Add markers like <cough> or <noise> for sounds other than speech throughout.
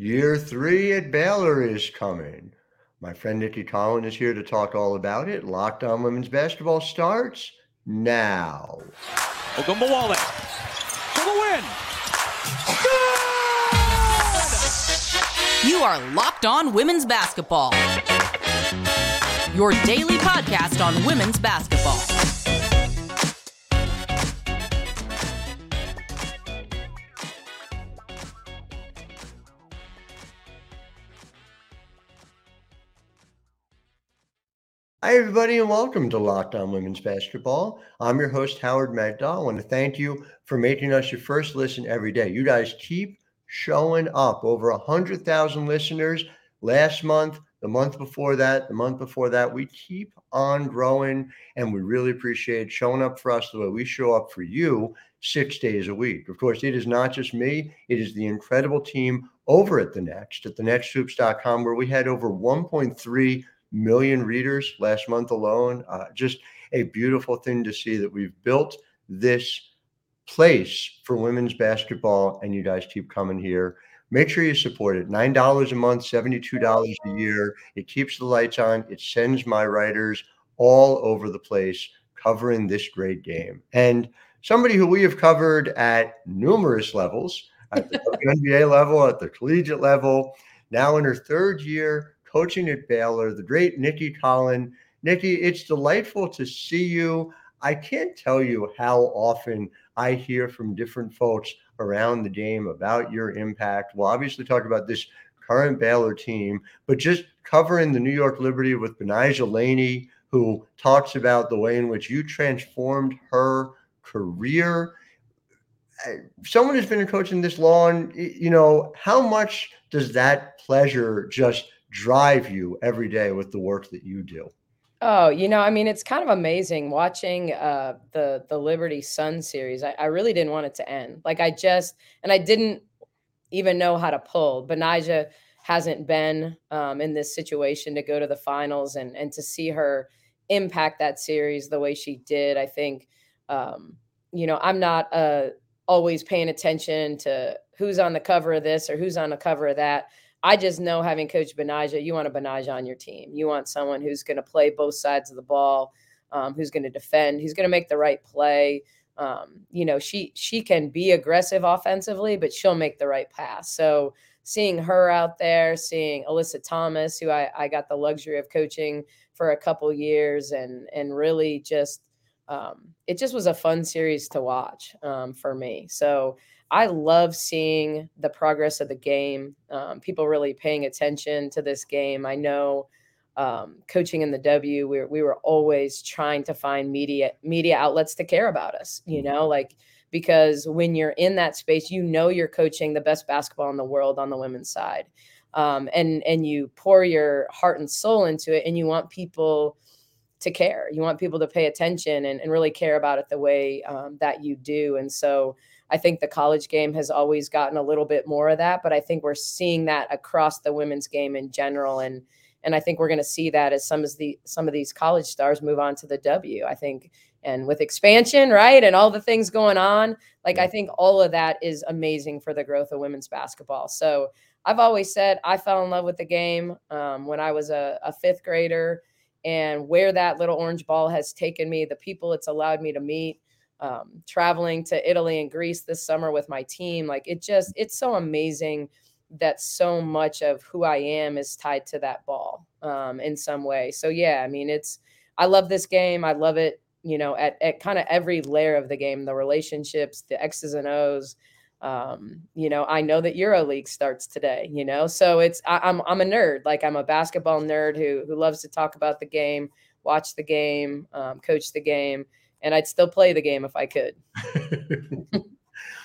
Year three at Baylor is coming. My friend Nicki Collen is here to talk all about it. Locked on Women's Basketball starts now. Ogunbowale for the win. Good! You are Locked On Women's Basketball. Your daily podcast on women's basketball. Hi, everybody, and welcome to Locked On Women's Basketball. I'm your host, Howard Megdal. I want to thank you for making us your first listen every day. You guys keep showing up. Over 100,000 listeners last month, the month before that, the month before that. We keep on growing, and we really appreciate showing up for us the way we show up for you six days a week. Of course, it is not just me, it is the incredible team over at The Next, at thenexthoops.com, where we had over 1.3 million readers last month alone. Uh, just a beautiful thing to see that we've built this place for women's basketball, and you guys keep coming here. Make sure you support it. $9 a month, $72 a year. It keeps the lights on, it sends my writers all over the place covering this great game. And somebody who we have covered at numerous levels at the <laughs> NBA level, at the collegiate level, now in her third year coaching at Baylor, the great Nicki Collen. Nicki, it's delightful to see you. I can't tell you how often I hear from different folks around the game about your impact. We'll obviously talk about this current Baylor team, but just covering the New York Liberty with Betnijah Laney, who talks about the way in which you transformed her career. Someone who's been coaching this long, you know, how much does that pleasure just drive you every day with the work that you do? Oh, you know, I mean, it's kind of amazing watching uh, the the Liberty Sun series. I, I, really didn't want it to end. Like I just, and I didn't even know how to pull. Betnijah hasn't been um, in this situation to go to the finals and and to see her impact that series the way she did. I think, um, you know, I'm not uh, always paying attention to who's on the cover of this or who's on the cover of that. I just know having Coach Betnijah, you want a Betnijah on your team. You want someone who's going to play both sides of the ball, um, who's going to defend, who's going to make the right play. Um, you know, she she can be aggressive offensively, but she'll make the right pass. So seeing her out there, seeing Alyssa Thomas, who I, I got the luxury of coaching for a couple years, and and really just um, it just was a fun series to watch um, for me. So I love seeing the progress of the game. Um, people really paying attention to this game. I know um, coaching in the W, we, we were always trying to find media media outlets to care about us. You know, like because when you're in that space, you know you're coaching the best basketball in the world on the women's side, um, and and you pour your heart and soul into it, and you want people to care. You want people to pay attention and, and really care about it the way um, that you do. And so I think the college game has always gotten a little bit more of that, but I think we're seeing that across the women's game in general. And and I think we're going to see that as some of the some of these college stars move on to the W. I think and with expansion, right, and all the things going on, like I think all of that is amazing for the growth of women's basketball. So I've always said I fell in love with the game um, when I was a, a fifth grader, and where that little orange ball has taken me, the people it's allowed me to meet um, traveling to Italy and Greece this summer with my team. Like it just, it's so amazing that so much of who I am is tied to that ball um, in some way. So yeah, I mean, it's, I love this game. I love it, you know, at, at kind of every layer of the game, the relationships, the X's and O's. Um, you know, I know that EuroLeague starts today, you know, so it's, I, I'm, I'm a nerd. Like I'm a basketball nerd who, who loves to talk about the game, watch the game, um, coach the game and I'd still play the game if I could. <laughs>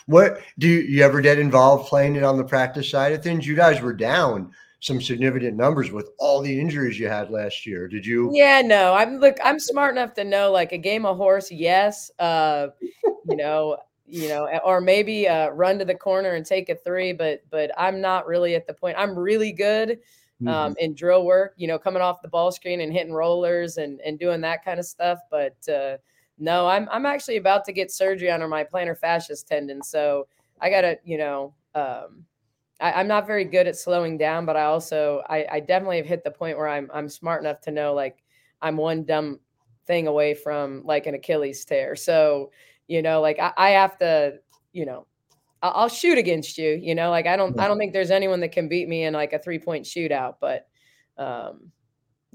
what do you, you, ever get involved playing it on the practice side of things? You guys were down some significant numbers with all the injuries you had last year. Did you? Yeah, no. I'm look. I'm smart enough to know like a game of horse. Yes. Uh, you know. You know, or maybe uh, run to the corner and take a three, but but I'm not really at the point. I'm really good um, mm-hmm. in drill work. You know, coming off the ball screen and hitting rollers and and doing that kind of stuff. But uh, no, I'm I'm actually about to get surgery on my plantar fasciitis tendon, so I gotta, you know, um, I, am not very good at slowing down, but I also I, I definitely have hit the point where I'm I'm smart enough to know like I'm one dumb thing away from like an Achilles tear. So, you know, like I, I have to, you know, I'll, I'll, shoot against you, you know, like I don't I don't think there's anyone that can beat me in like a three point shootout, but um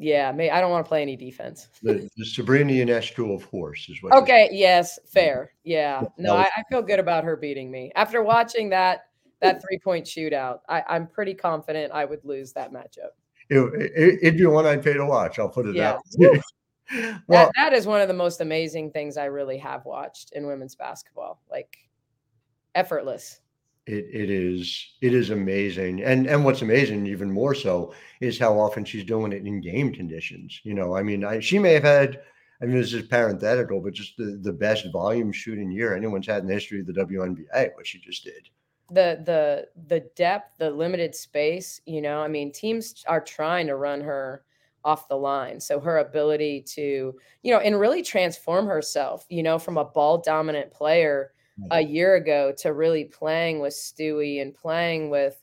yeah, may, I don't want to play any defense. the, the Sabrina Ionescu of horse is what. Okay. Yes. Fair. Yeah. No, I, I, feel good about her beating me after watching that that three point shootout. I, I'm pretty confident I would lose that matchup. It, would be one I'd pay to watch. I'll put it yeah. out. <laughs> well, that, that is one of the most amazing things I really have watched in women's basketball. Like effortless. It, it is it is amazing. And and what's amazing even more so is how often she's doing it in game conditions you know? I mean I, she may have had i mean this is parenthetical but just the, the best volume shooting year anyone's had in the history of the WNBA what she just did. The the the depth the limited space you know? I mean teams are trying to run her off the line. So her ability to you know and really transform herself you know from a ball dominant player a year ago to really playing with Stewie and playing with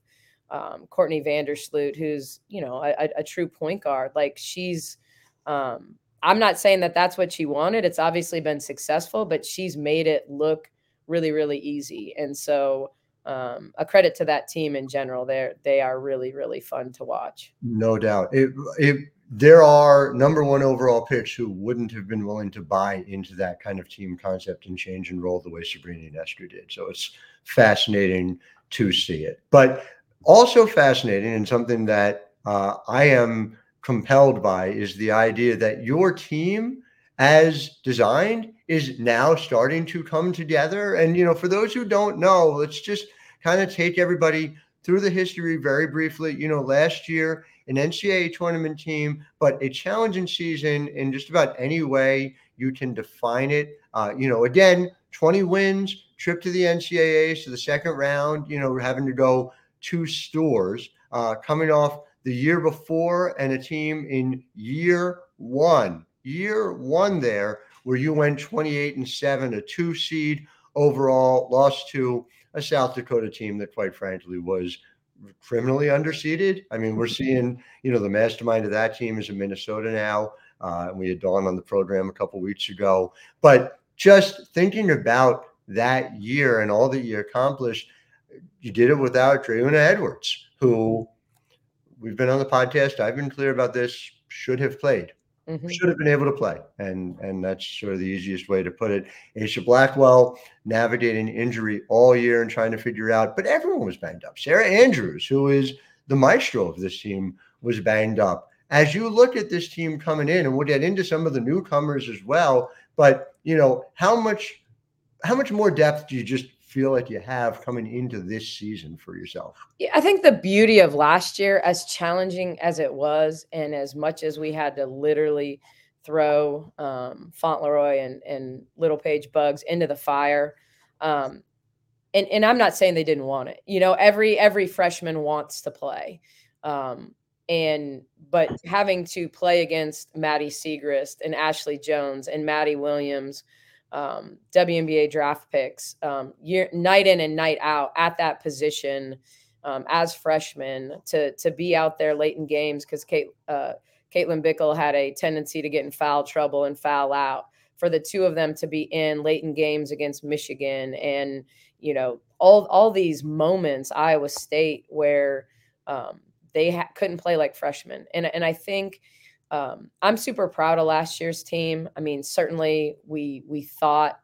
um, Courtney Vandersloot, who's you know a, a, true point guard. Like she's, um, I'm not saying that that's what she wanted. It's obviously been successful, but she's made it look really really easy. And so um, a credit to that team in general. They're they are really really fun to watch. No doubt. It it there are number one overall picks who wouldn't have been willing to buy into that kind of team concept and change and roll the way Sabrina Ionescu did. So it's fascinating to see it. But also fascinating and something that uh, I am compelled by is the idea that your team, as designed, is now starting to come together. And, you know, for those who don't know, let's just kind of take everybody through the history very briefly. You know, last year, an NCAA tournament team, but a challenging season in just about any way you can define it. Uh, you know, again, 20 wins, trip to the NCAA, to the second round, you know, having to go two stores, uh, coming off the year before and a team in year one, year one there, where you went 28 and seven, a two seed overall, lost to a South Dakota team that, quite frankly, was criminally underseeded. I mean, we're mm-hmm. seeing, you know, the mastermind of that team is in Minnesota now. Uh, and we had Dawn on the program a couple weeks ago. But just thinking about that year and all that you accomplished, you did it without Dre'Una Edwards, who we've been on the podcast. I've been clear about this, should have played. Mm-hmm. Should have been able to play, and and that's sort of the easiest way to put it. Aijha Blackwell navigating injury all year and trying to figure out, but everyone was banged up. Sarah Andrews, who is the maestro of this team, was banged up. As you look at this team coming in, and we'll get into some of the newcomers as well, but you know how much how much more depth do you just feel like you have coming into this season for yourself? Yeah, I think the beauty of last year, as challenging as it was, and as much as we had to literally throw um, Fontleroy and, and Littlepage Buggs into the fire. Um, and, and I'm not saying they didn't want it. You know, every every freshman wants to play. Um, and but having to play against Maddy Siegrist and Ashley Joens and Madi Williams – um, WNBA draft picks um, year night in and night out at that position um, as freshmen to to be out there late in games because Kate uh, Caitlin Bickle had a tendency to get in foul trouble and foul out. For the two of them to be in late in games against Michigan and you know all all these moments Iowa State where um, they ha- couldn't play like freshmen and and I think um, I'm super proud of last year's team. I mean, certainly we we thought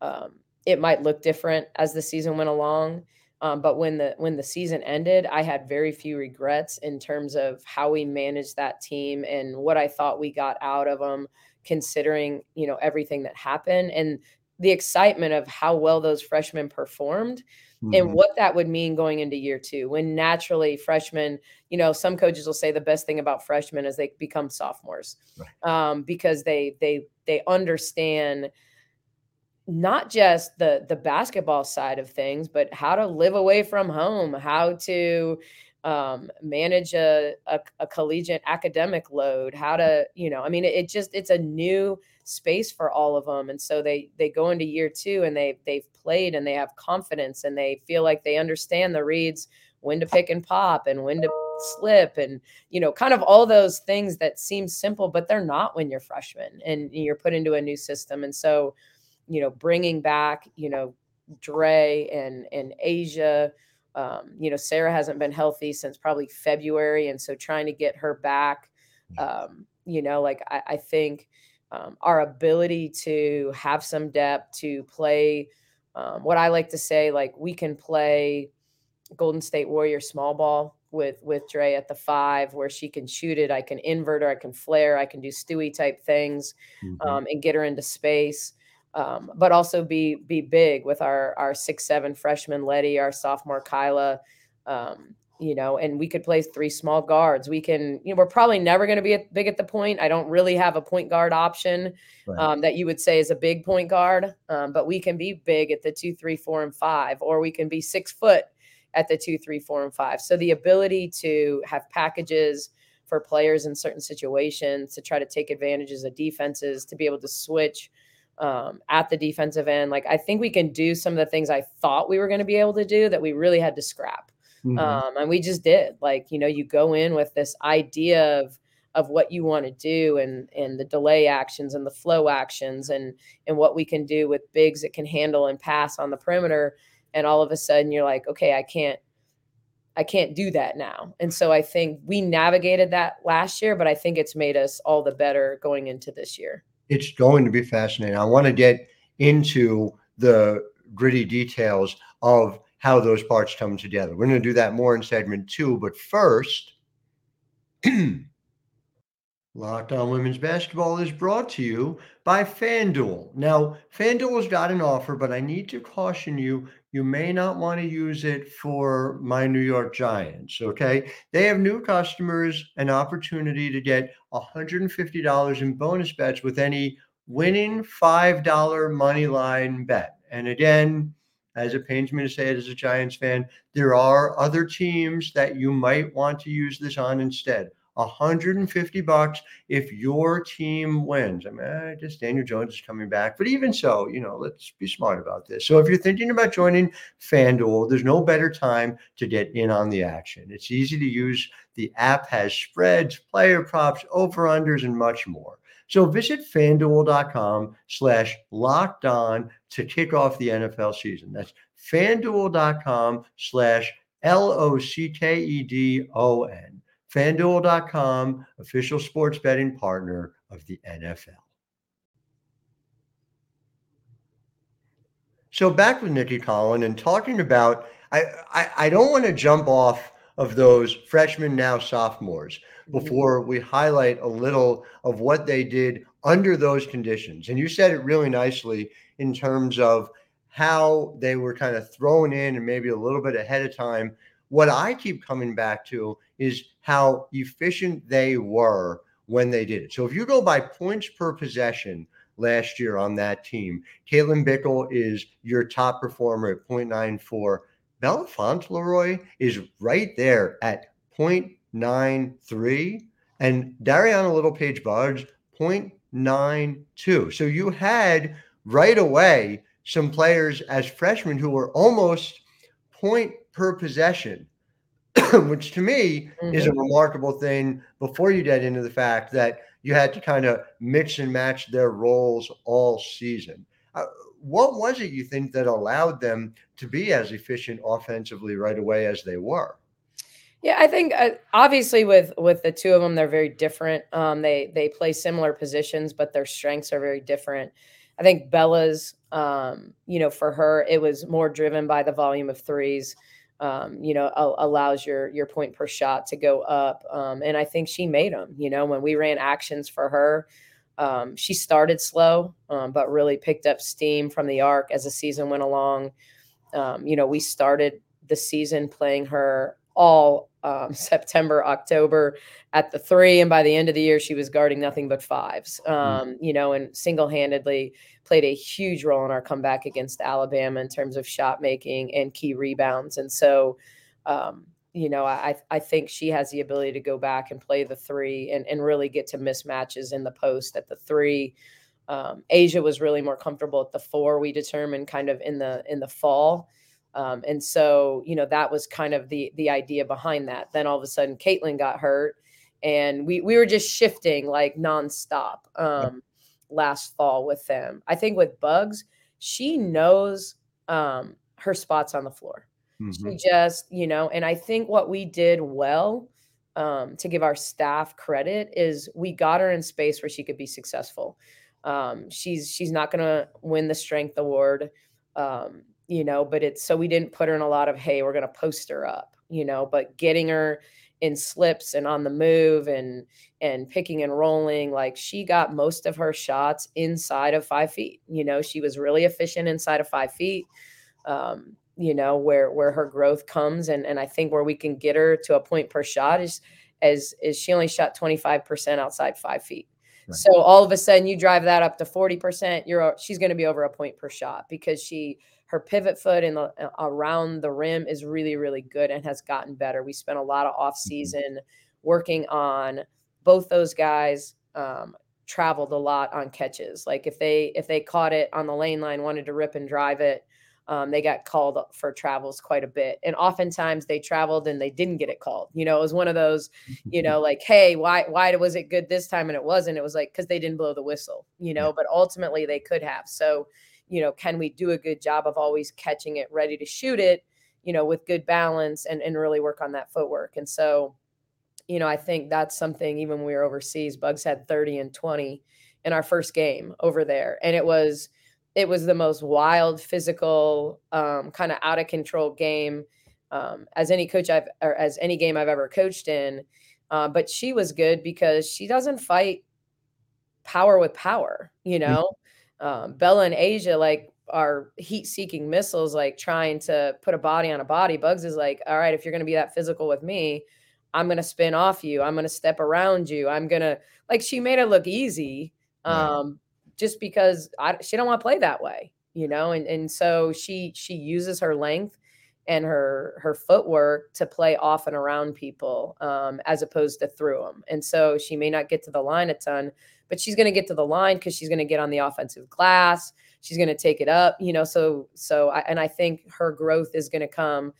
um, it might look different as the season went along, um, but when the when the season ended, I had very few regrets in terms of how we managed that team and what I thought we got out of them, considering you know everything that happened and the excitement of how well those freshmen performed mm-hmm. and what that would mean going into year two when naturally freshmen you know some coaches will say the best thing about freshmen is they become sophomores right. um, because they they they understand not just the the basketball side of things but how to live away from home how to um, manage a, a, a, collegiate academic load, how to, you know, I mean, it, it, just it's a new space for all of them, and so they they go into year two and they they've played and they have confidence and they feel like they understand the reads, when to pick and pop and when to slip and you know kind of all those things that seem simple but they're not when you're freshman and you're put into a new system and so you know bringing back you know Dre and and Aijha um, you know, Sarah hasn't been healthy since probably February, and so trying to get her back, um, you know, like I, I think um, our ability to have some depth to play, um, what I like to say, like we can play Golden State Warrior small ball with with Dre at the five, where she can shoot it. I can invert her, I can flare, I can do Stewie type things, mm-hmm. Um, and get her into space um, but also be be big with our our six seven freshman Leti, our sophomore Kyla, um, you know, and we could play three small guards. We can, you know, we're probably never going to be big at the point. I don't really have a point guard option right. um, that you would say is a big point guard, um, but we can be big at the two, three, four, and five, or we can be six foot at the two, three, four, and five. So the ability to have packages for players in certain situations to try to take advantages of defenses, to be able to switch um, at the defensive end. Like I think we can do some of the things I thought we were going to be able to do that we really had to scrap. Mm-hmm. Um, and we just did. Like you know, you go in with this idea of of what you want to do and and the delay actions and the flow actions and and what we can do with bigs that can handle and pass on the perimeter. And all of a sudden, you're like, okay, I can't I can't do that now. And so I think we navigated that last year, but I think it's made us all the better going into this year it's going to be fascinating. I want to get into the gritty details of how those parts come together. We're going to do that more in segment two, but first, <clears throat> Locked On Women's Basketball is brought to you by FanDuel. Now, FanDuel's got an offer, but I need to caution you you may not want to use it for my New York Giants. Okay. They have new customers an opportunity to get $150 in bonus bets with any winning $5 money line bet. And again, as it pains me to say it as a Giants fan, there are other teams that you might want to use this on instead. 150 bucks if your team wins. I mean, I guess Daniel Jones is coming back, but even so, you know, let's be smart about this. So if you're thinking about joining FanDuel, there's no better time to get in on the action. It's easy to use. The app has spreads, player props, over-unders, and much more. So visit fanduel.com slash locked on to kick off the NFL season. That's fanduel.com slash L O C K E D O N. FanDuel.com, official sports betting partner of the NFL. So back with Nicki Collen and talking about, I, I, I don't want to jump off of those freshmen, now sophomores, mm-hmm. before we highlight a little of what they did under those conditions. And you said it really nicely in terms of how they were kind of thrown in and maybe a little bit ahead of time. What I keep coming back to is how efficient they were when they did it. So if you go by points per possession last year on that team, Caitlin Bickle is your top performer at 0.94. Bella Leroy is right there at 0.93. And Dariana Littlepage Buggs, 0.92. So you had right away some players as freshmen who were almost point per possession <clears throat> which to me mm-hmm. is a mm-hmm. remarkable thing before you get into the fact that you had to kind of mix and match their roles all season. Uh, what was it you think that allowed them to be as efficient offensively right away as they were? Yeah, I think uh, obviously with with the two of them, they're very different. Um, they they play similar positions, but their strengths are very different. I think Bella's, um, you know, for her, it was more driven by the volume of threes um, you know, a- allows your your point per shot to go up. Um, and I think she made them. You know, when we ran actions for her, um, she started slow, um, but really picked up steam from the arc as the season went along. Um, you know, we started the season playing her all um, September, October at the three, and by the end of the year, she was guarding nothing but fives. Mm. You know, and single handedly played a huge role in our comeback against Alabama in terms of shot making and key rebounds. And so, um, you know, I I think she has the ability to go back and play the three and, and really get to mismatches in the post at the three. Um, Aijha was really more comfortable at the four. We determined kind of in the in the fall, um, and so you know that was kind of the the idea behind that. Then all of a sudden, Caitlin got hurt, and we we were just shifting like nonstop um, last fall with them. I think with Bugs, she knows um, her spots on the floor. Mm-hmm. She just, you know, and I think what we did well um, to give our staff credit is we got her in space where she could be successful. Um, she's she's not going to win the strength award, um, you know, but it's so we didn't put her in a lot of hey, we're going to post her up, you know, but getting her in slips and on the move and and picking and rolling like she got most of her shots inside of five feet you know she was really efficient inside of five feet um, you know where where her growth comes and and i think where we can get her to a point per shot is as is she only shot 25% outside five feet right. so all of a sudden you drive that up to 40% you're she's going to be over a point per shot because she her pivot foot and uh, around the rim is really really good and has gotten better. We spent a lot of off mm-hmm. season working on both those guys um, traveled a lot on catches. Like if they if they caught it on the lane line wanted to rip and drive it um, they got called for travels quite a bit. And oftentimes they traveled and they didn't get it called. You know it was one of those you <laughs> know like hey why why was it good this time and it wasn't? It was like because they didn't blow the whistle you know yeah. but ultimately they could have. So you know can we do a good job of always catching it ready to shoot it you know with good balance and and really work on that footwork and so you know i think that's something even when we were overseas bugs had 30 and 20 in our first game over there and it was it was the most wild, physical, um, kind of out of control game um, as any coach I've or as any game I've ever coached in. Uh, but she was good because she doesn't fight power with power. You mm. know, mm-hmm. Um, Bella and Aijha like are heat-seeking missiles, like trying to put a body on a body. Bugs is like, all right, if you're going to be that physical with me, I'm going to spin off you. I'm going to step around you. I'm going to like. She made it look easy. Um, just because I, she don't want to play that way, you know, and and so she she uses her length and her her footwork to play off and around people um, as opposed to through them. And so she may not get to the line a ton, but she's going to get to the line because she's going to get on the offensive glass. She's going to take it up, you know. So so I, and I think her growth is going to come,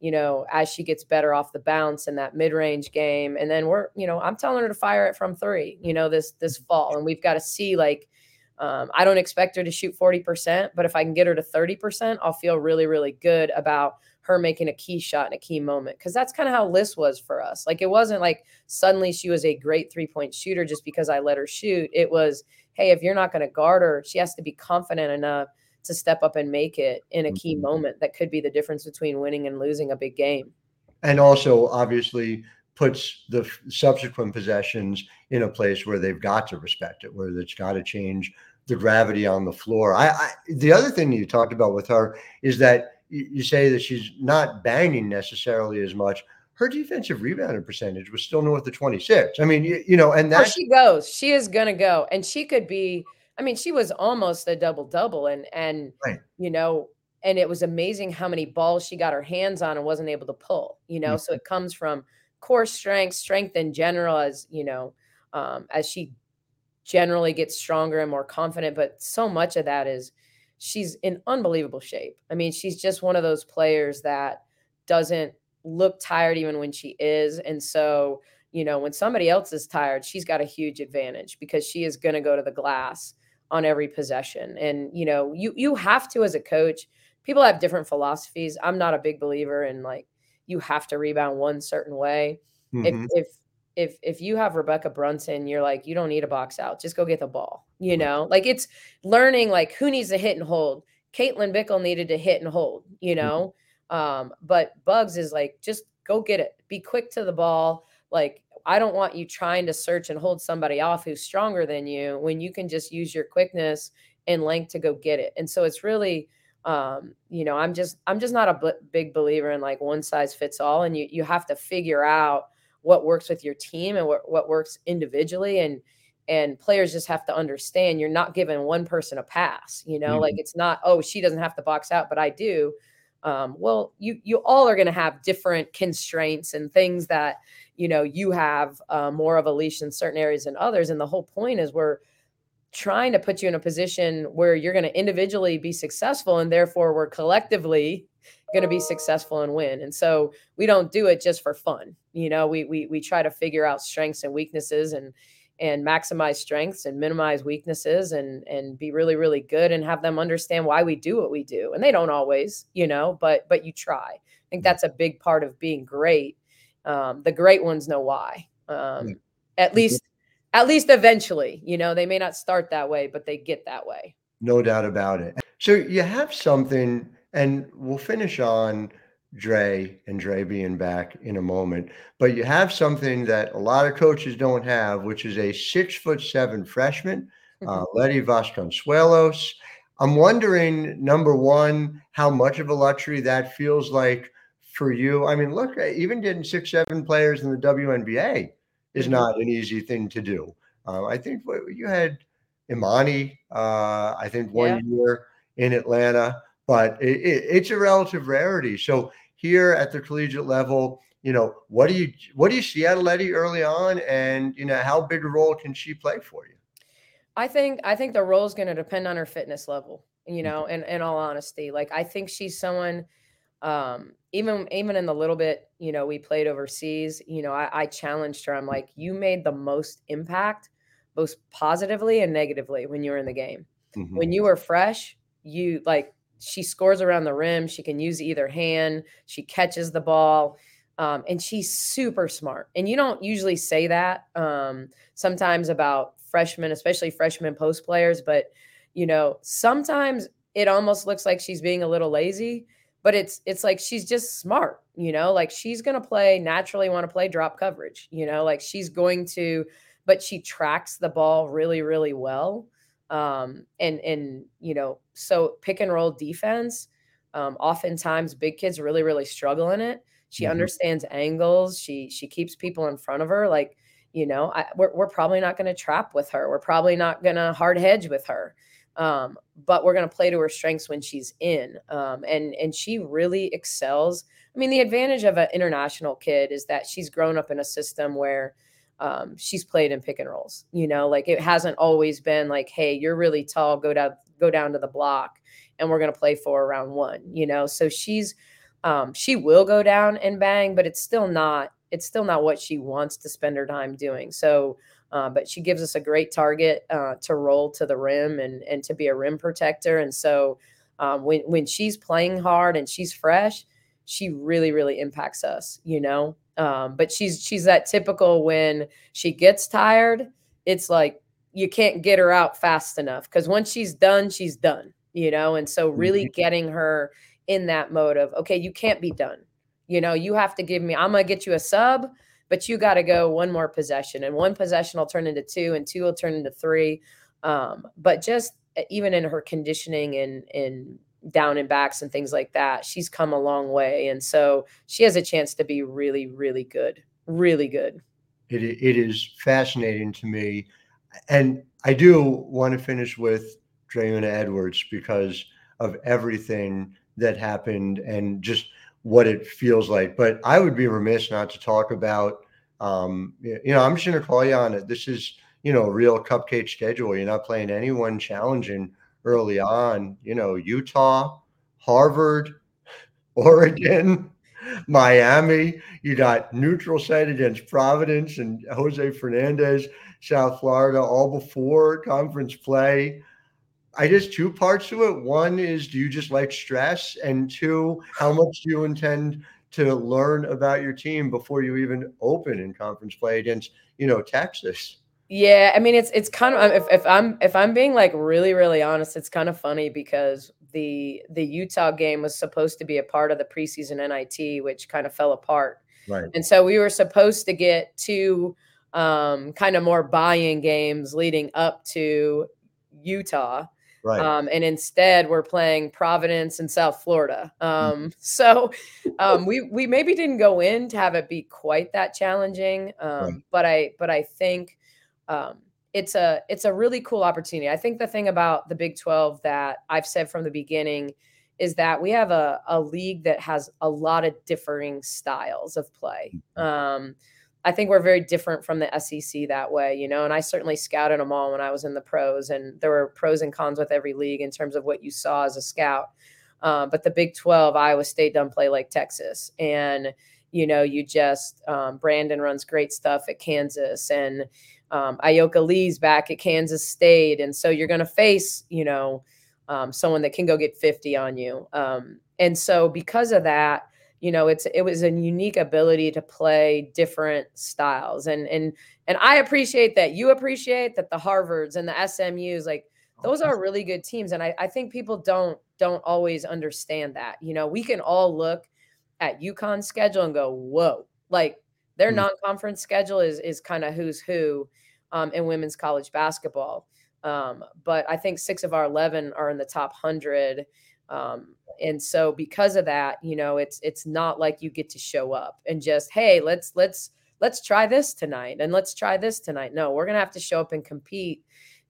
you know, as she gets better off the bounce in that mid range game. And then we're, you know, I'm telling her to fire it from three, you know, this this fall, and we've got to see like um, I don't expect her to shoot 40%, but if I can get her to 30%, I'll feel really, really good about her making a key shot in a key moment. Cause that's kind of how Liz was for us. Like it wasn't like suddenly she was a great three point shooter just because I let her shoot. It was, hey, if you're not going to guard her, she has to be confident enough to step up and make it in a key mm-hmm. moment that could be the difference between winning and losing a big game. And also, obviously, puts the subsequent possessions in a place where they've got to respect it, where it's got to change the gravity on the floor. I, I the other thing you talked about with her is that you, you say that she's not banging necessarily as much her defensive rebounding percentage was still north of 26. I mean, you, you know, and that she goes, she is going to go, and she could be. I mean, she was almost a double double, and and right. you know, and it was amazing how many balls she got her hands on and wasn't able to pull. You know, mm-hmm. so it comes from core strength, strength in general, as you know, um, as she generally gets stronger and more confident. But so much of that is she's in unbelievable shape. I mean, she's just one of those players that doesn't look tired even when she is. And so, you know, when somebody else is tired, she's got a huge advantage because she is going to go to the glass on every possession. And, you know, you you have to as a coach, people have different philosophies. I'm not a big believer in like you have to rebound one certain way. Mm-hmm. If if if if you have Rebekkah Brunson, you're like, you don't need a box out. Just go get the ball. You know, like it's learning like who needs to hit and hold. Caitlin Bickle needed to hit and hold, you mm-hmm. know. Um, but Bugs is like, just go get it. Be quick to the ball. Like, I don't want you trying to search and hold somebody off who's stronger than you when you can just use your quickness and length to go get it. And so it's really um you know i'm just i'm just not a b- big believer in like one size fits all and you you have to figure out what works with your team and what, what works individually and and players just have to understand you're not giving one person a pass you know mm-hmm. like it's not oh she doesn't have to box out but i do um, well, you you all are going to have different constraints and things that you know you have uh, more of a leash in certain areas than others. And the whole point is we're trying to put you in a position where you're going to individually be successful, and therefore we're collectively going to be successful and win. And so we don't do it just for fun. You know, we we we try to figure out strengths and weaknesses and and maximize strengths and minimize weaknesses and and be really really good and have them understand why we do what we do. And they don't always you know but but you try. I think that's a big part of being great. Um, the great ones know why. Um, yeah. at least at least eventually you know they may not start that way but they get that way. No doubt about it. So you have something and we'll finish on Dre and Dre being back in a moment. But you have something that a lot of coaches don't have, which is a six foot seven freshman, uh, mm-hmm. Leti Vasconcelos. I'm wondering, number one, how much of a luxury that feels like for you. I mean, look, even getting six, seven players in the WNBA is mm-hmm. not an easy thing to do. Uh, I think you had Imani, uh, I think one yeah. year in Atlanta, but it, it, it's a relative rarity. So here at the collegiate level, you know, what do you what do you see out of Leti early on, and you know, how big a role can she play for you? I think I think the role is going to depend on her fitness level. You know, mm-hmm. and in all honesty, like I think she's someone. Um, even even in the little bit you know we played overseas, you know, I, I challenged her. I'm like, you made the most impact, both positively and negatively when you were in the game. Mm-hmm. When you were fresh, you like she scores around the rim. She can use either hand. She catches the ball. Um, and she's super smart. And you don't usually say that um, sometimes about freshmen, especially freshman post players. But you know, sometimes it almost looks like she's being a little lazy. But it's it's like she's just smart. You know, like she's gonna play naturally. Want to play drop coverage. You know, like she's going to, but she tracks the ball really really well. Um, and and you know, so pick and roll defense. Um, oftentimes, big kids really really struggle in it. She mm-hmm. understands angles. She she keeps people in front of her. Like you know, I, we're we're probably not going to trap with her. We're probably not going to hard hedge with her. Um, but we're going to play to her strengths when she's in. Um, and and she really excels. I mean, the advantage of an international kid is that she's grown up in a system where um, she's played in pick and rolls. You know, like it hasn't always been like, hey, you're really tall, go down, go down to the block, and we're gonna play for round one. You know, so she's um, she will go down and bang, but it's still not it's still not what she wants to spend her time doing. So, uh, but she gives us a great target uh, to roll to the rim and and to be a rim protector. And so um, when when she's playing hard and she's fresh, she really really impacts us. You know, um, but she's she's that typical when she gets tired, it's like you can't get her out fast enough because once she's done, she's done, you know. And so really mm-hmm. getting her in that mode of okay, you can't be done. You know, you have to give me, I'm gonna get you a sub, but you got to go one more possession, and one possession will turn into two, and two will turn into three. Um, but just even in her conditioning and and down and backs and things like that. She's come a long way. And so she has a chance to be really, really good, really good. It, it is fascinating to me. And I do want to finish with Dre'Una Edwards because of everything that happened and just what it feels like. But I would be remiss not to talk about, um, you know, I'm just going to call you on it. This is, you know, a real cupcake schedule. You're not playing anyone challenging early on, you know, Utah, Harvard, <laughs> Oregon, <laughs> Miami. You got neutral site against Providence and Jose Fernandez, South Florida, all before conference play. I just two parts to it. One is do you just like stress? And two, how much do you intend to learn about your team before you even open in conference play against, you know, Texas? Yeah, I mean it's it's kind of if, if I'm if I'm being like really really honest, it's kind of funny because the the Utah game was supposed to be a part of the preseason NIT, which kind of fell apart. Right. And so we were supposed to get two um, kind of more buy-in games leading up to Utah. Right. Um, and instead, we're playing Providence and South Florida. Um, mm-hmm. <laughs> So um, we we maybe didn't go in to have it be quite that challenging. Um, right. But I but I think um, it's a it's a really cool opportunity. I think the thing about the Big 12 that I've said from the beginning is that we have a, a league that has a lot of differing styles of play. Mm-hmm. Um, I think we're very different from the SEC that way, you know, and I certainly scouted them all when I was in the pros, and there were pros and cons with every league in terms of what you saw as a scout. Um, but the Big 12, Iowa State doesn't play like Texas. And, you know, you just, um, Brandon runs great stuff at Kansas, and um, Ayoka Lee's back at Kansas State. And so you're going to face, you know, um, someone that can go get 50 on you. Um, and so because of that, you know, it's it was a unique ability to play different styles. And and and I appreciate that. You appreciate that the Harvards and the SMUs, like those are really good teams. And I, I think people don't don't always understand that. You know, we can all look at UConn's schedule and go, whoa, like their Mhm. non-conference schedule is is kind of who's who um, in women's college basketball. Um, but I think six of our 11 are in the top 100. Um, and so because of that, you know, it's it's not like you get to show up and just, hey, let's let's let's try this tonight and let's try this tonight. No, we're gonna have to show up and compete.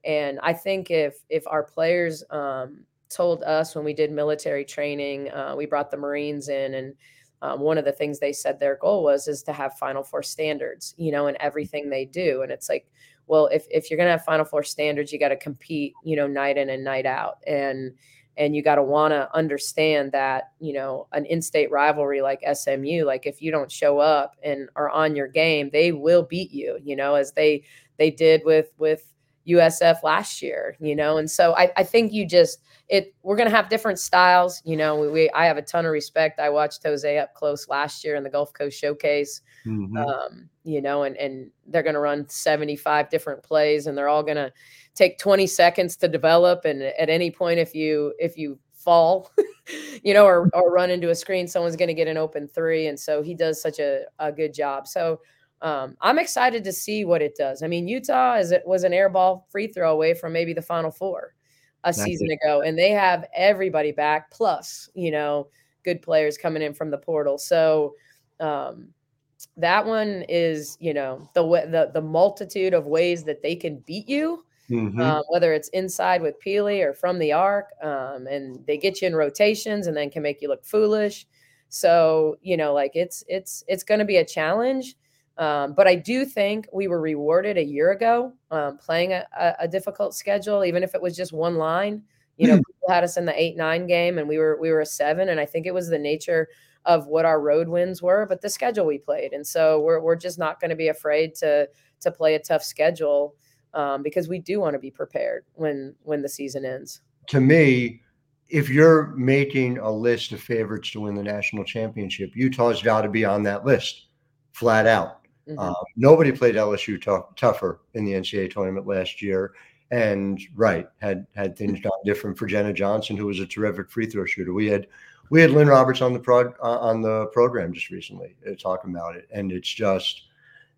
And I think if if our players um, told us when we did military training, uh, we brought the Marines in, and um, one of the things they said their goal was is to have Final Four standards, you know, in everything they do. And it's like, well, if if you're gonna have Final Four standards, you got to compete, you know, night in and night out, and and you got to want to understand that you know an in-state rivalry like SMU, like if you don't show up and are on your game, they will beat you, you know, as they they did with with USF last year, you know, and so I, I think you just it we're gonna have different styles, you know. We, we I have a ton of respect. I watched Jose up close last year in the Gulf Coast Showcase Mhm. um, you know, and and they're going to run 75 different plays, and they're all going to take 20 seconds to develop. And at any point, if you if you fall, <laughs> you know, or or run into a screen, someone's going to get an open three. And so he does such a, a good job. So um, I'm excited to see what it does. I mean, Utah is it was an air ball free throw away from maybe the Final Four a That's season it. ago, and they have everybody back, plus you know, good players coming in from the portal. So. Um, that one is you know the the the multitude of ways that they can beat you Mhm. um, whether it's inside with Pili or from the arc um, and they get you in rotations and then can make you look foolish so you know like it's it's it's going to be a challenge um, but I do think we were rewarded a year ago um, playing a, a, difficult schedule, even if it was just one line. You know, people had us in the eight nine game, and we were we were a seven, and I think it was the nature of what our road wins were, but the schedule we played, and so we're we're just not going to be afraid to to play a tough schedule um, because we do want to be prepared when when the season ends. to me, if you're making a list of favorites to win the national championship, Utah's got to be on that list, flat out. Mhm. Uh, nobody played LSU tough, tougher in the NCAA tournament last year, and right had had things gone different for Jenna Johnson, who was a terrific free throw shooter. We had we had Lynne Roberts on the prod uh, on the program just recently uh, talking about it, and it's just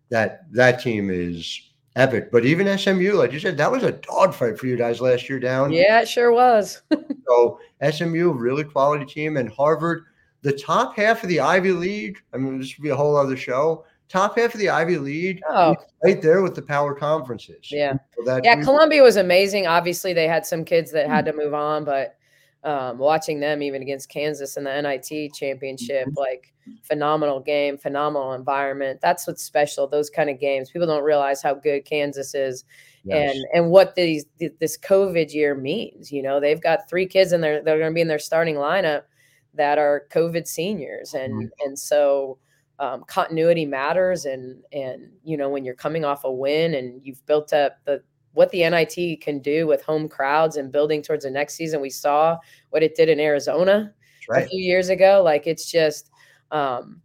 that that team is epic. But even SMU, like you said, that was a dogfight for you guys last year down. yeah, it sure was. <laughs> So SMU, really quality team, and Harvard, the top half of the Ivy League. I mean, this would be a whole other show. Top half of the Ivy League, oh, right there with the power conferences. yeah. So that Yeah, Columbia was amazing. Obviously, they had some kids that had to move on, but um, watching them even against Kansas in the NIT championship, like phenomenal game, phenomenal environment. That's what's special. Those kind of games, people don't realize how good Kansas is, Yes. and and what these this COVID year means. You know, they've got three kids in their they're going to be in their starting lineup that are COVID seniors, and Mhm. and so um, continuity matters. And and you know, when you're coming off a win and you've built up the what the NIT can do with home crowds and building towards the next season, we saw what it did in Arizona right. a few years ago. Like it's just. Um,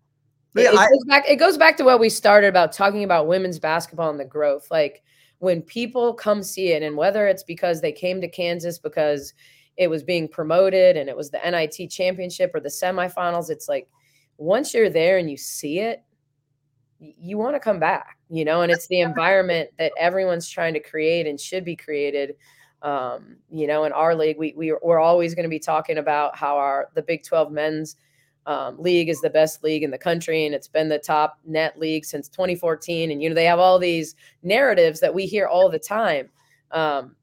it, yeah, it I- goes back. It goes back to what we started about talking about women's basketball and the growth. Like when people come see it, and whether it's because they came to Kansas because it was being promoted and it was the NIT championship or the semifinals, it's like once you're there and you see it, you want to come back, you know. And it's the environment that everyone's trying to create and should be created. Um, you know, in our league, we, we we're always going to be talking about how our the Big Twelve men's um, league is the best league in the country and it's been the top net league since 2014 and you know they have all these narratives that we hear all the time um,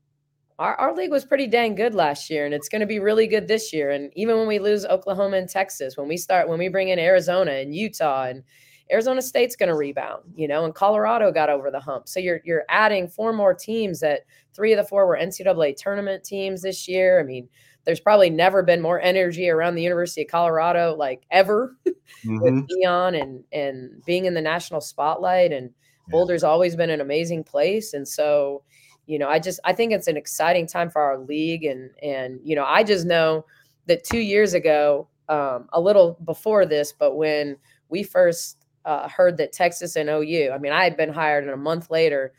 our, our league was pretty dang good last year and it's going to be really good this year and even when we lose oklahoma and texas when we start when we bring in arizona and utah and arizona state's going to rebound you know and colorado got over the hump so you're you're adding four more teams that three of the four were ncaa tournament teams this year i mean there's probably never been more energy around the university of colorado like ever <laughs> mm-hmm. with Deion and and being in the national spotlight and yeah. boulder's always been an amazing place and so you know, I just I think it's an exciting time for our league, and and you know, I just know that two years ago, um, a little before this, but when we first uh, heard that Texas and OU, I mean, I had been hired, and a month later,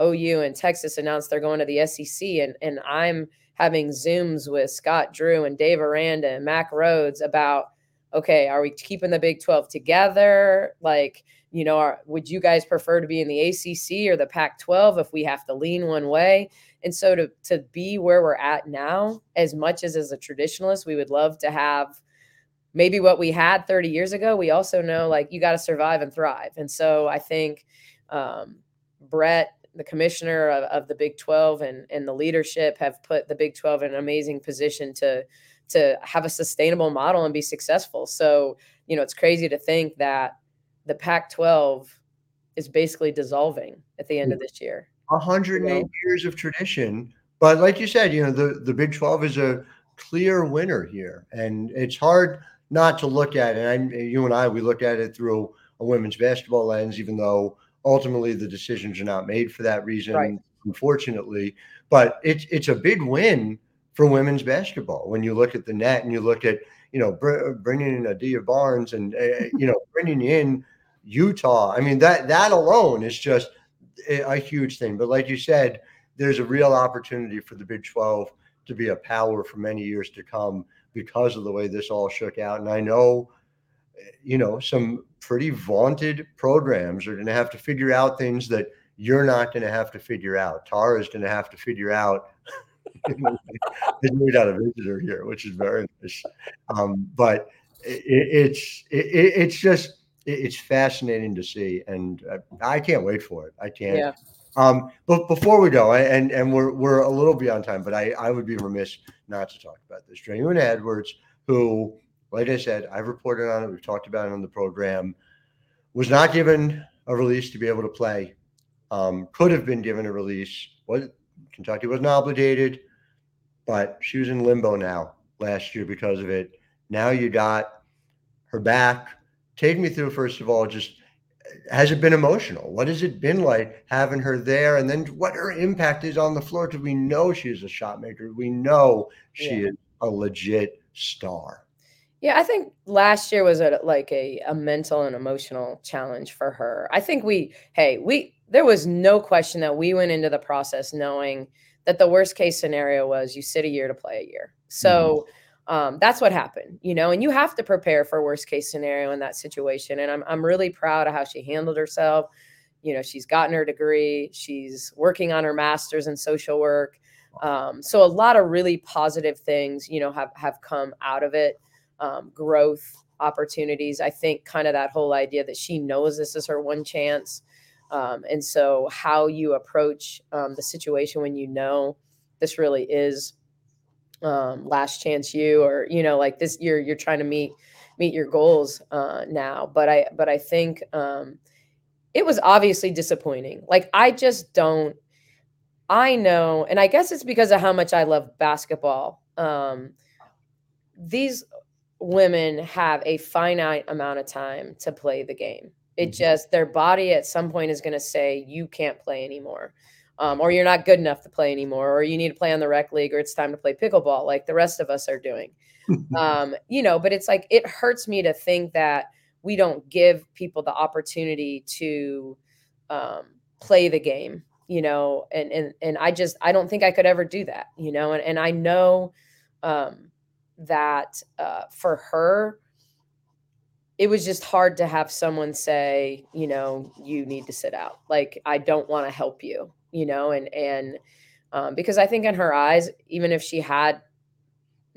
OU and Texas announced they're going to the SEC, and and I'm having zooms with Scott Drew and Dave Aranda and Mack Rhoades about, okay, are we keeping the Big 12 together? Like, you know, are, would you guys prefer to be in the ACC or the Pac 12 if we have to lean one way? And so to, to be where we're at now, as much as as a traditionalist, we would love to have maybe what we had 30 years ago. We also know like you got to survive and thrive. And so I think um, Brett, the commissioner of, of the Big 12 and, and the leadership have put the Big 12 in an amazing position to to have a sustainable model and be successful. So, you know, it's crazy to think that the Pac 12 is basically dissolving at the end of mm. this year. 108 you know? years of tradition. But like you said, you know, the, the Big 12 is a clear winner here. And it's hard not to look at it. And I, you and I, we look at it through a women's basketball lens, even though ultimately the decisions are not made for that reason, right. unfortunately. But it's it's a big win for women's basketball when you look at the net and you look at you know bringing in Adia Barnes and uh, you know bringing in Utah. I mean, that that alone is just a huge thing. But like you said, there's a real opportunity for the Big 12 to be a power for many years to come because of the way this all shook out. And I know, you know, some pretty vaunted programs are going to have to figure out things that you're not going to have to figure out. Tara is going to have to figure out. We got a visitor here, which is very nice. Um, but it, it's it, it's just it's fascinating to see, and uh, I can't wait for it. I can't. Yeah. Um, but before we go, and and we're we're a little beyond time, but I I would be remiss not to talk about this. Dre'Una Edwards, who, like I said, I've reported on it. We've talked about it on the program. Was not given a release to be able to play. Um, could have been given a release. What Kentucky wasn't obligated, but she was in limbo now last year because of it. Now you got her back. Take me through first of all just has it been emotional? What has it been like having her there? And then what her impact is on the floor because we know she is a shot maker. We know she yeah. is a legit star. Yeah i think last year was a, like a, a mental and emotional challenge for her. I think we hey we there was no question that we went into the process knowing that the worst case scenario was you sit a year to play a year so mm-hmm um, that's what happened, you know, and you have to prepare for worst case scenario in that situation. And I'm, I'm really proud of how she handled herself. You know, she's gotten her degree, she's working on her master's in social work. Um, so a lot of really positive things, you know, have, have come out of it. Um, growth opportunities. I think kind of that whole idea that she knows this is her one chance. Um, and so how you approach um, the situation when you know this really is um, last chance you or you know like this you're you're trying to meet meet your goals uh, now. But i but i think um, it was obviously disappointing. Like i just don't i know and i guess it's because of how much i love basketball. Um, these women have a finite amount of time to play the game it mm-hmm. just their body at some point is going to say you can't play anymore um, or you're not good enough to play anymore, or you need to play on the rec league, or it's time to play pickleball, like the rest of us are doing. <laughs> um, you know, but it's like it hurts me to think that we don't give people the opportunity to um, play the game, you know, and and and I just I don't think I could ever do that, you know, and and I know um, that uh, for her it was just hard to have someone say, you know, you need to sit out. Like, I don't want to help you you know, and and um, because I think in her eyes, even if she had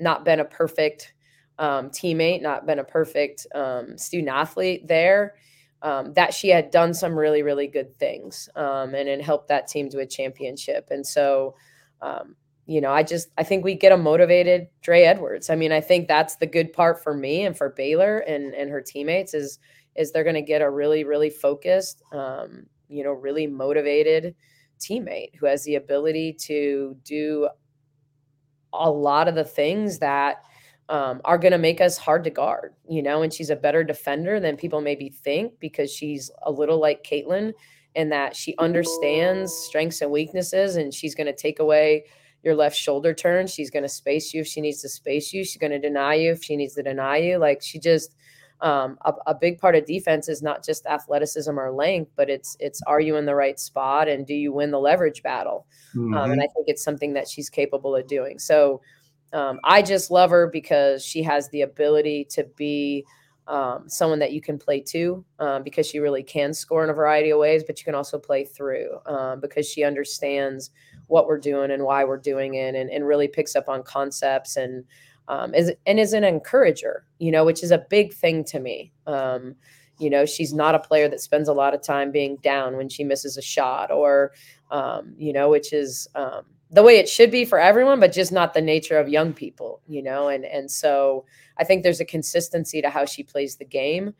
not been a perfect um, teammate, not been a perfect um, student athlete there, um, that she had done some really, really good things um, and it helped that team to a championship. And so, um, you know, I just I think we get a motivated Dre Edwards. I mean, I think that's the good part for me and for Baylor and and her teammates is is they're going to get a really really focused, um, you know, really motivated teammate who has the ability to do a lot of the things that um, are going to make us hard to guard, you know, and she's a better defender than people maybe think because she's a little like Caitlin in that she understands strengths and weaknesses and she's going to take away your left shoulder turn. She's going to space you if she needs to space you. She's going to deny you if she needs to deny you. Like she just, um, a, a, big part of defense is not just athleticism or length, but it's it's are you in the right spot and do you win the leverage battle? Mm-hmm. Um, and mm-hmm. I think it's something that she's capable of doing. So um, I just love her because she has the ability to be um, someone that you can play to um, because she really can score in a variety of ways, but you can also play through um, because she understands what we're doing and why we're doing it and, and really picks up on concepts and um, is and is an encourager, you know, which is a big thing to me. Um, you know, she's not a player that spends a lot of time being down when she misses a shot or, um, you know, which is um, the way it should be for everyone, but just not the nature of young people, you know, and and so I think there's a consistency to how she plays the game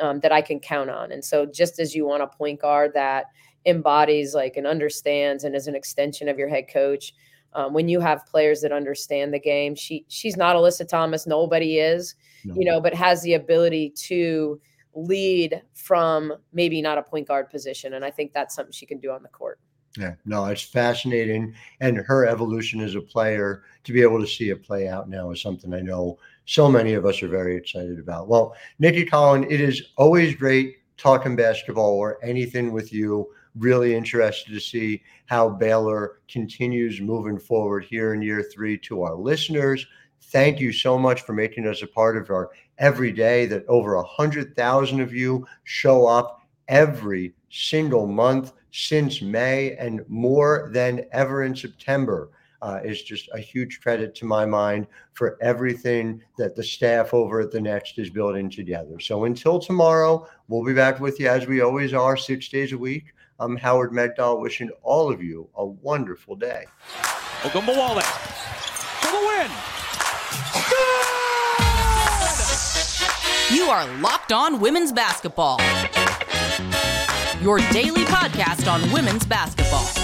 um, that I can count on. And so just as you want a point guard that embodies like and understands and is an extension of your head coach um, when you have players that understand the game she she's not alyssa thomas nobody is no. you know but has the ability to lead from maybe not a point guard position and i think that's something she can do on the court. Yeah no it's fascinating and her evolution as a player to be able to see it play out now is something i know so many of us are very excited about. Well Nicki Collen it is always great talking basketball or anything with you really interested to see how Baylor continues moving forward here in year three to our listeners. Thank you so much for making us a part of our every day that over a hundred thousand of you show up every single month since May and more than ever in September. Uh, is just a huge credit to my mind for everything that the staff over at the Next is building together. So until tomorrow, we'll be back with you as we always are, six days a week. I'm Howard Megdal wishing all of you a wonderful day. Ogunbowale for the win. You are Locked On Women's Basketball. Your daily podcast on women's basketball